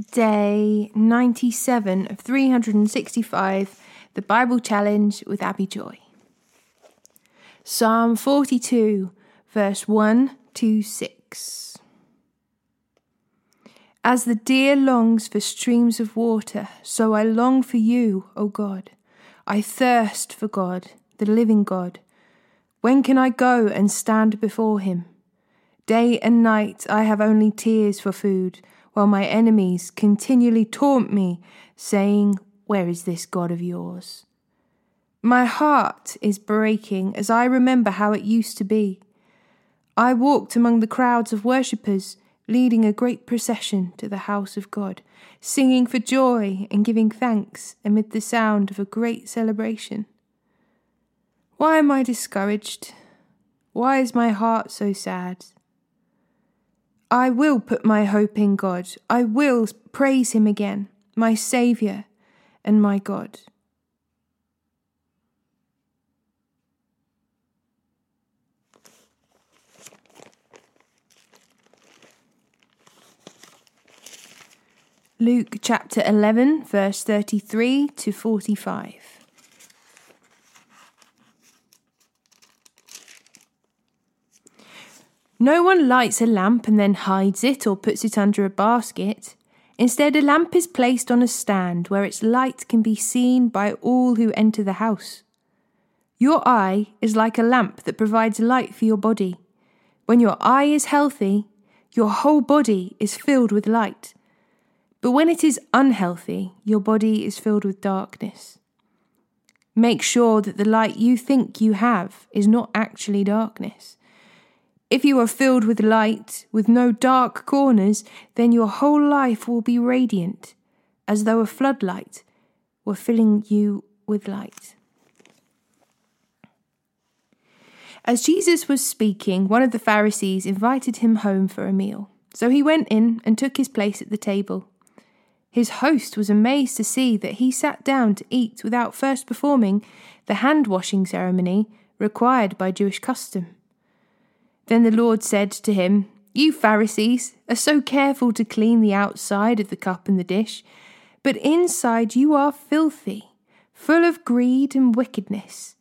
day 97 of 365, the Bible Challenge with Abi Joy. Psalm 42, verse 1 to 6. As the deer longs for streams of water, so I long for you, O God. I thirst for God, the living God. When can I go and stand before him? Day and night I have only tears for food while my enemies continually taunt me, saying, Where is this God of yours? My heart is breaking as I remember how it used to be. I walked among the crowds of worshippers, leading a great procession to the house of God, singing for joy and giving thanks amid the sound of a great celebration. Why am I discouraged? Why is my heart so sad? I will put my hope in God. I will praise Him again, my Saviour and my God. Luke chapter 11, verse 33 to 45. No one lights a lamp and then hides it or puts it under a basket. Instead, a lamp is placed on a stand where its light can be seen by all who enter the house. Your eye is like a lamp that provides light for your body. When your eye is healthy, your whole body is filled with light. But when it is unhealthy, your body is filled with darkness. Make sure that the light you think you have is not actually darkness. If you are filled with light, with no dark corners, then your whole life will be radiant, as though a floodlight were filling you with light. As Jesus was speaking, one of the Pharisees invited him home for a meal. So he went in and took his place at the table. His host was amazed to see that he sat down to eat without first performing the hand washing ceremony required by Jewish custom. Then the Lord said to him, You Pharisees are so careful to clean the outside of the cup and the dish, but inside you are filthy, full of greed and wickedness.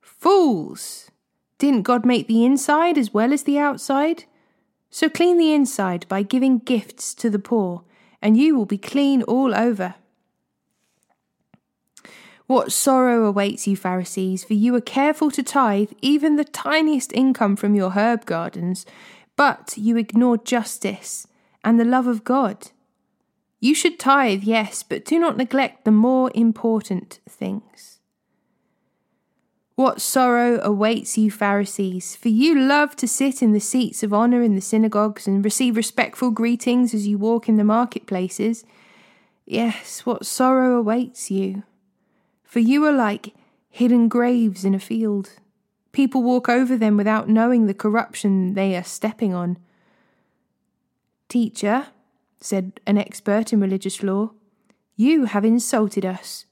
Fools! Didn't God make the inside as well as the outside? So clean the inside by giving gifts to the poor, and you will be clean all over. What sorrow awaits you, Pharisees, for you are careful to tithe even the tiniest income from your herb gardens, but you ignore justice and the love of God. You should tithe, yes, but do not neglect the more important things. What sorrow awaits you, Pharisees, for you love to sit in the seats of honour in the synagogues and receive respectful greetings as you walk in the marketplaces. Yes, what sorrow awaits you for you are like hidden graves in a field. People walk over them without knowing the corruption they are stepping on. Teacher, said an expert in religious law, you have insulted us.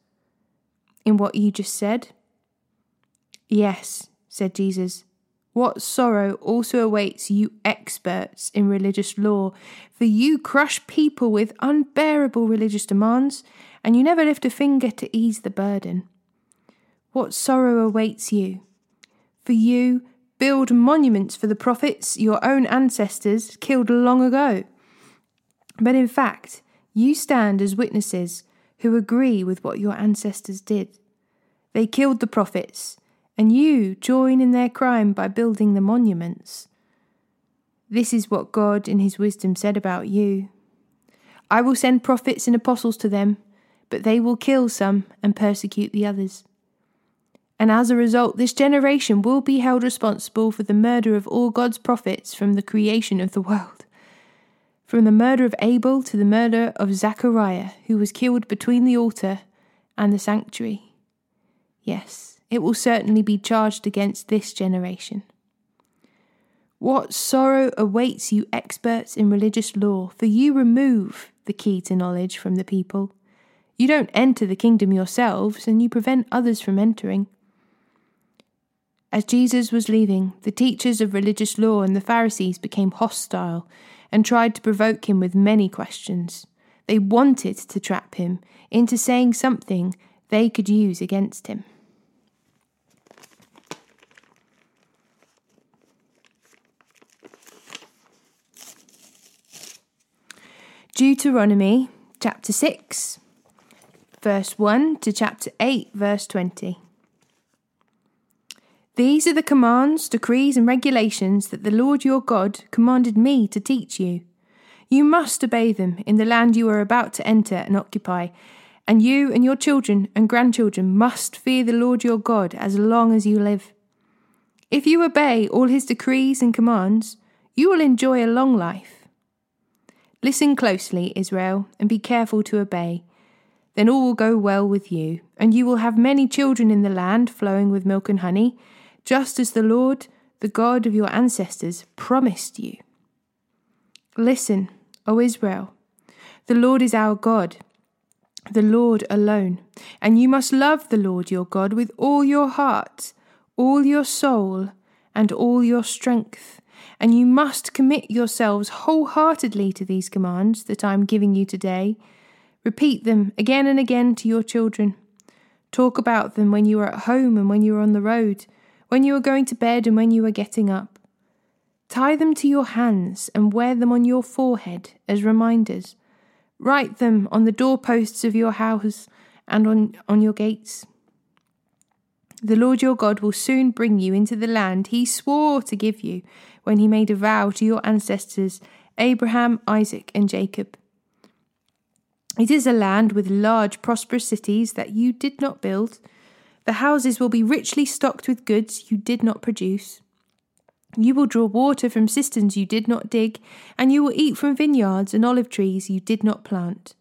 In what you just said? Yes, said Jesus. What sorrow also awaits you experts in religious law, for you crush people with unbearable religious demands and you never lift a finger to ease the burden. What sorrow awaits you? For you build monuments for the prophets your own ancestors killed long ago. But in fact, you stand as witnesses who agree with what your ancestors did. They killed the prophets, and you join in their crime by building the monuments. This is what God in His wisdom said about you. I will send prophets and apostles to them but they will kill some and persecute the others. And as a result, this generation will be held responsible for the murder of all God's prophets from the creation of the world. From the murder of Abel to the murder of Zachariah, who was killed between the altar and the sanctuary. Yes, it will certainly be charged against this generation. What sorrow awaits you, experts in religious law, for you remove the key to knowledge from the people you don't enter the kingdom yourselves, and you prevent others from entering. As Jesus was leaving, the teachers of religious law and the Pharisees became hostile and tried to provoke him with many questions. They wanted to trap him into saying something they could use against him. Deuteronomy chapter 6, verse 1 to chapter 8, verse 20. These are the commands, decrees, and regulations that the Lord your God commanded me to teach you. You must obey them in the land you are about to enter and occupy, and you and your children and grandchildren must fear the Lord your God as long as you live. If you obey all his decrees and commands, you will enjoy a long life. Listen closely, Israel, and be careful to obey. Then all will go well with you, and you will have many children in the land flowing with milk and honey, just as the Lord, the God of your ancestors, promised you. Listen, O Israel, the Lord is our God, the Lord alone, and you must love the Lord your God with all your heart, all your soul, and all your strength. And you must commit yourselves wholeheartedly to these commands that I am giving you today. Repeat them again and again to your children. Talk about them when you are at home and when you are on the road, when you are going to bed and when you are getting up. Tie them to your hands and wear them on your forehead as reminders. Write them on the doorposts of your house and on, on your gates. The Lord your God will soon bring you into the land he swore to give you when he made a vow to your ancestors, Abraham, Isaac, and Jacob. It is a land with large, prosperous cities that you did not build. The houses will be richly stocked with goods you did not produce. You will draw water from cisterns you did not dig, and you will eat from vineyards and olive trees you did not plant.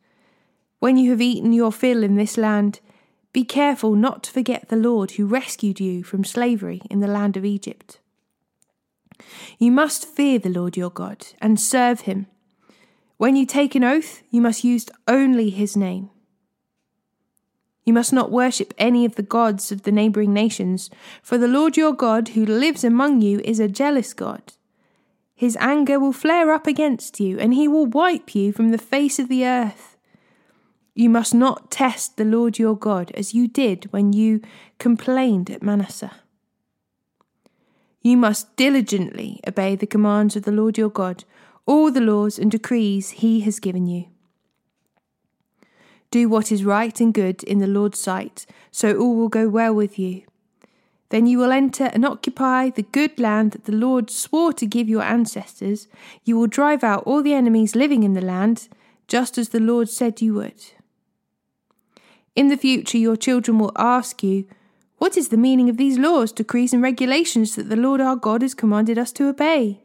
When you have eaten your fill in this land, be careful not to forget the Lord who rescued you from slavery in the land of Egypt. You must fear the Lord your God and serve him. When you take an oath, you must use only his name. You must not worship any of the gods of the neighbouring nations, for the Lord your God, who lives among you, is a jealous God. His anger will flare up against you, and he will wipe you from the face of the earth. You must not test the Lord your God as you did when you complained at Massah. You must diligently obey the commands of the Lord your God, all the laws and decrees he has given you. Do what is right and good in the Lord's sight, so all will go well with you. Then you will enter and occupy the good land that the Lord swore to give your ancestors. You will drive out all the enemies living in the land, just as the Lord said you would. In the future, your children will ask you, What is the meaning of these laws, decrees, and regulations that the Lord our God has commanded us to obey?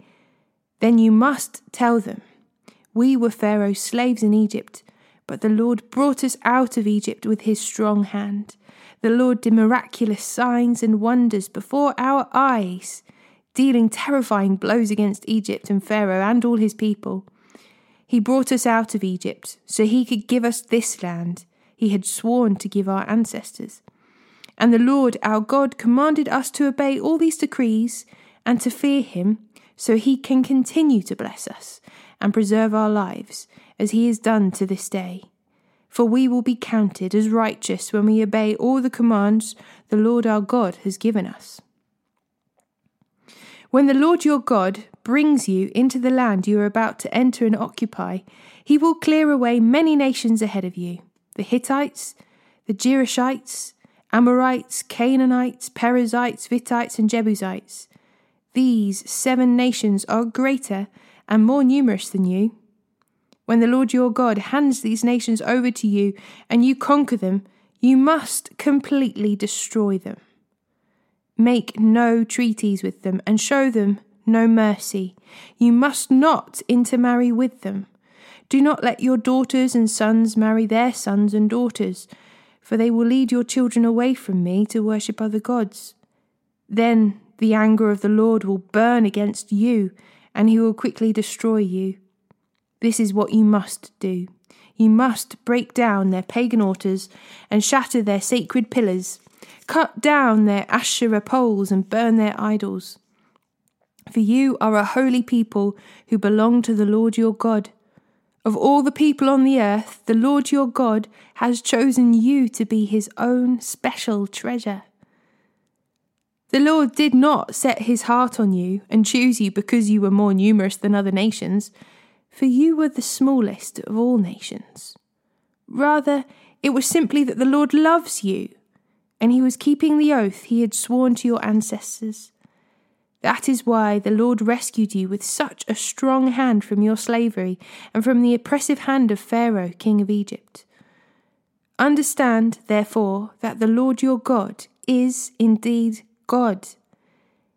Then you must tell them, We were Pharaoh's slaves in Egypt but the Lord brought us out of Egypt with his strong hand. The Lord did miraculous signs and wonders before our eyes, dealing terrifying blows against Egypt and Pharaoh and all his people. He brought us out of Egypt so he could give us this land he had sworn to give our ancestors. And the Lord our God commanded us to obey all these decrees and to fear him so he can continue to bless us and preserve our lives as he has done to this day. For we will be counted as righteous when we obey all the commands the Lord our God has given us. When the Lord your God brings you into the land you are about to enter and occupy, he will clear away many nations ahead of you the Hittites, the Girgashites, Amorites, Canaanites, Perizzites, Hivites, and Jebusites. These seven nations are greater and more numerous than you. When the Lord your God hands these nations over to you and you conquer them, you must completely destroy them. Make no treaties with them and show them no mercy. You must not intermarry with them. Do not let your daughters and sons marry their sons and daughters, for they will lead your children away from me to worship other gods. Then the anger of the Lord will burn against you, and he will quickly destroy you. This is what you must do. You must break down their pagan altars and shatter their sacred pillars, cut down their Asherah poles and burn their idols. For you are a holy people who belong to the Lord your God. Of all the people on the earth, the Lord your God has chosen you to be his own special treasure. The Lord did not set his heart on you and choose you because you were more numerous than other nations, for you were the smallest of all nations. Rather, it was simply that the Lord loves you, and he was keeping the oath he had sworn to your ancestors. That is why the Lord rescued you with such a strong hand from your slavery and from the oppressive hand of Pharaoh, king of Egypt. Understand, therefore, that the Lord your God is indeed God.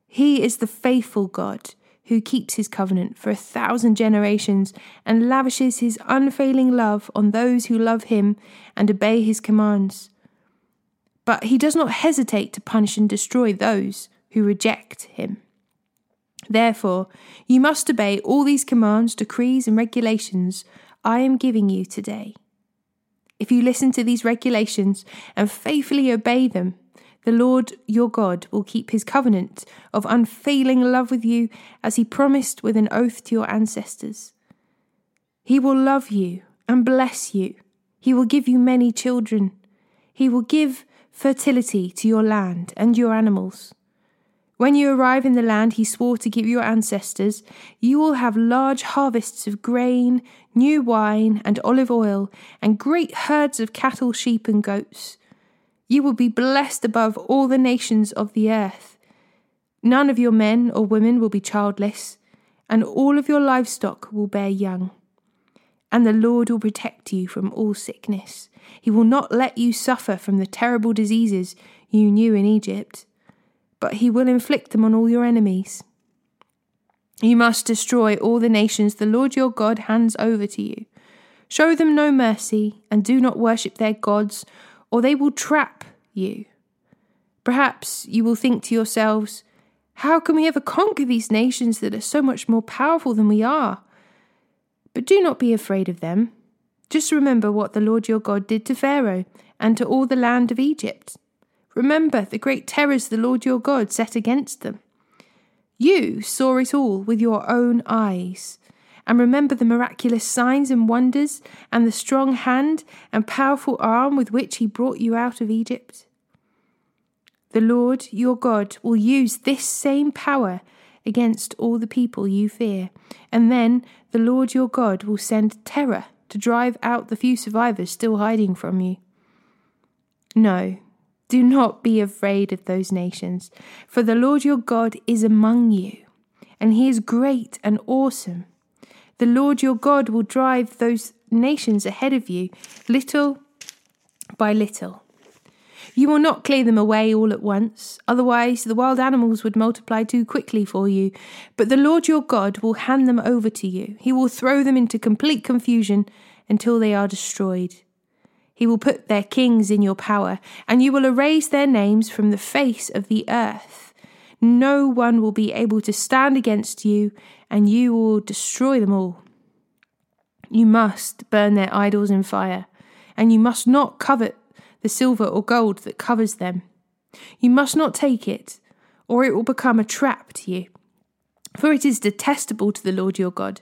He is the faithful God who keeps his covenant for a thousand generations and lavishes his unfailing love on those who love him and obey his commands. But he does not hesitate to punish and destroy those who reject him. Therefore, you must obey all these commands, decrees, and regulations I am giving you today. If you listen to these regulations and faithfully obey them, the Lord your God will keep his covenant of unfailing love with you as he promised with an oath to your ancestors. He will love you and bless you. He will give you many children. He will give fertility to your land and your animals. When you arrive in the land he swore to give your ancestors, you will have large harvests of grain, new wine, and olive oil, and great herds of cattle, sheep, and goats. You will be blessed above all the nations of the earth. None of your men or women will be childless, and all of your livestock will bear young. And the Lord will protect you from all sickness. He will not let you suffer from the terrible diseases you knew in Egypt but he will inflict them on all your enemies. You must destroy all the nations the Lord your God hands over to you. Show them no mercy, and do not worship their gods, or they will trap you. Perhaps you will think to yourselves, How can we ever conquer these nations that are so much more powerful than we are? But do not be afraid of them. Just remember what the Lord your God did to Pharaoh and to all the land of Egypt. Remember the great terrors the Lord your God set against them. You saw it all with your own eyes. And remember the miraculous signs and wonders, and the strong hand and powerful arm with which he brought you out of Egypt. The Lord your God will use this same power against all the people you fear, and then the Lord your God will send terror to drive out the few survivors still hiding from you. No, do not be afraid of those nations, for the Lord your God is among you, and he is great and awesome. The Lord your God will drive those nations ahead of you, little by little. You will not clear them away all at once, otherwise, the wild animals would multiply too quickly for you. But the Lord your God will hand them over to you. He will throw them into complete confusion until they are destroyed. He will put their kings in your power, and you will erase their names from the face of the earth. No one will be able to stand against you, and you will destroy them all. You must burn their idols in fire, and you must not covet the silver or gold that covers them. You must not take it, or it will become a trap to you. For it is detestable to the Lord your God.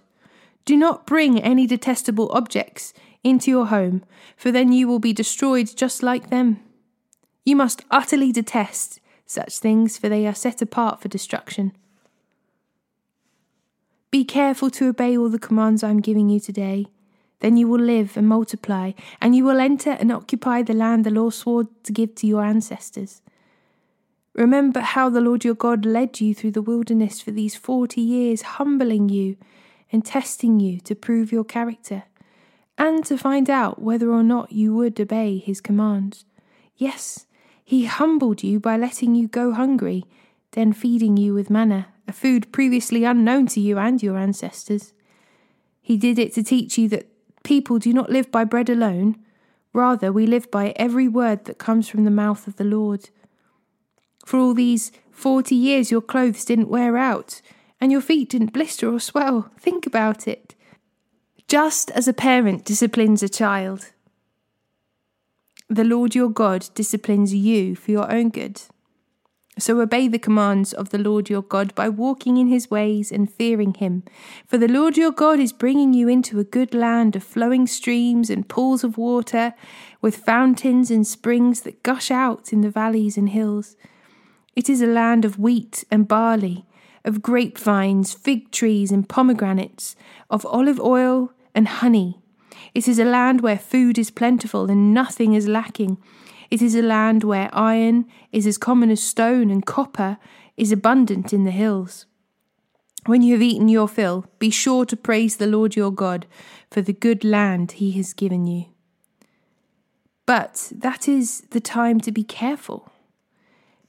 Do not bring any detestable objects into your home, for then you will be destroyed just like them. You must utterly detest such things, for they are set apart for destruction. Be careful to obey all the commands I am giving you today. Then you will live and multiply, and you will enter and occupy the land the Lord swore to give to your ancestors. Remember how the Lord your God led you through the wilderness for these forty years, humbling you and testing you to prove your character and to find out whether or not you would obey his commands. Yes, he humbled you by letting you go hungry, then feeding you with manna, a food previously unknown to you and your ancestors. He did it to teach you that people do not live by bread alone, rather, we live by every word that comes from the mouth of the Lord. For all these forty years, your clothes didn't wear out, and your feet didn't blister or swell. Think about it just as a parent disciplines a child. The Lord your God disciplines you for your own good. So obey the commands of the Lord your God by walking in his ways and fearing him. For the Lord your God is bringing you into a good land of flowing streams and pools of water, with fountains and springs that gush out in the valleys and hills. It is a land of wheat and barley, of grapevines, fig trees, and pomegranates, of olive oil and honey. It is a land where food is plentiful and nothing is lacking it is a land where iron is as common as stone and copper is abundant in the hills. When you have eaten your fill, be sure to praise the Lord your God for the good land he has given you. But that is the time to be careful.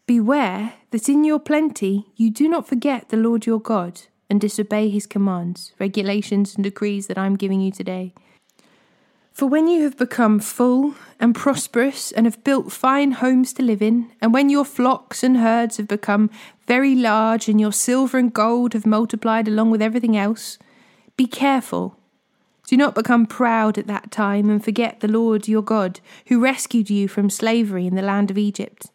Beware that in your plenty you do not forget the Lord your God and disobey his commands, regulations, and decrees that I am giving you today. For when you have become full and prosperous and have built fine homes to live in, and when your flocks and herds have become very large and your silver and gold have multiplied along with everything else, be careful. Do not become proud at that time and forget the Lord your God, who rescued you from slavery in the land of Egypt.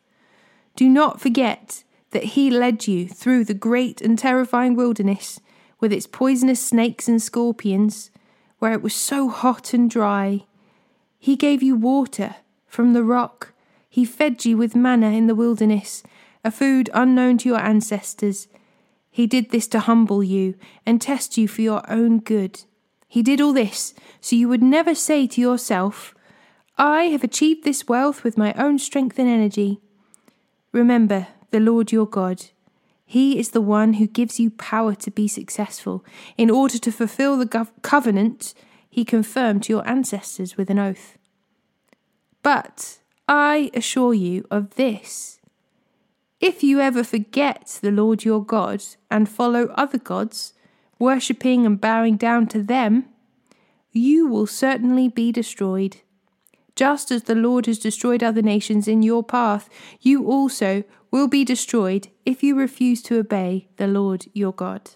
Do not forget that he led you through the great and terrifying wilderness with its poisonous snakes and scorpions where it was so hot and dry. He gave you water from the rock. He fed you with manna in the wilderness, a food unknown to your ancestors. He did this to humble you and test you for your own good. He did all this so you would never say to yourself, I have achieved this wealth with my own strength and energy. Remember the Lord your God. He is the one who gives you power to be successful. In order to fulfill the gov- covenant he confirmed to your ancestors with an oath. But I assure you of this if you ever forget the Lord your God and follow other gods, worshipping and bowing down to them, you will certainly be destroyed. Just as the Lord has destroyed other nations in your path, you also will be destroyed if you refuse to obey the Lord your God.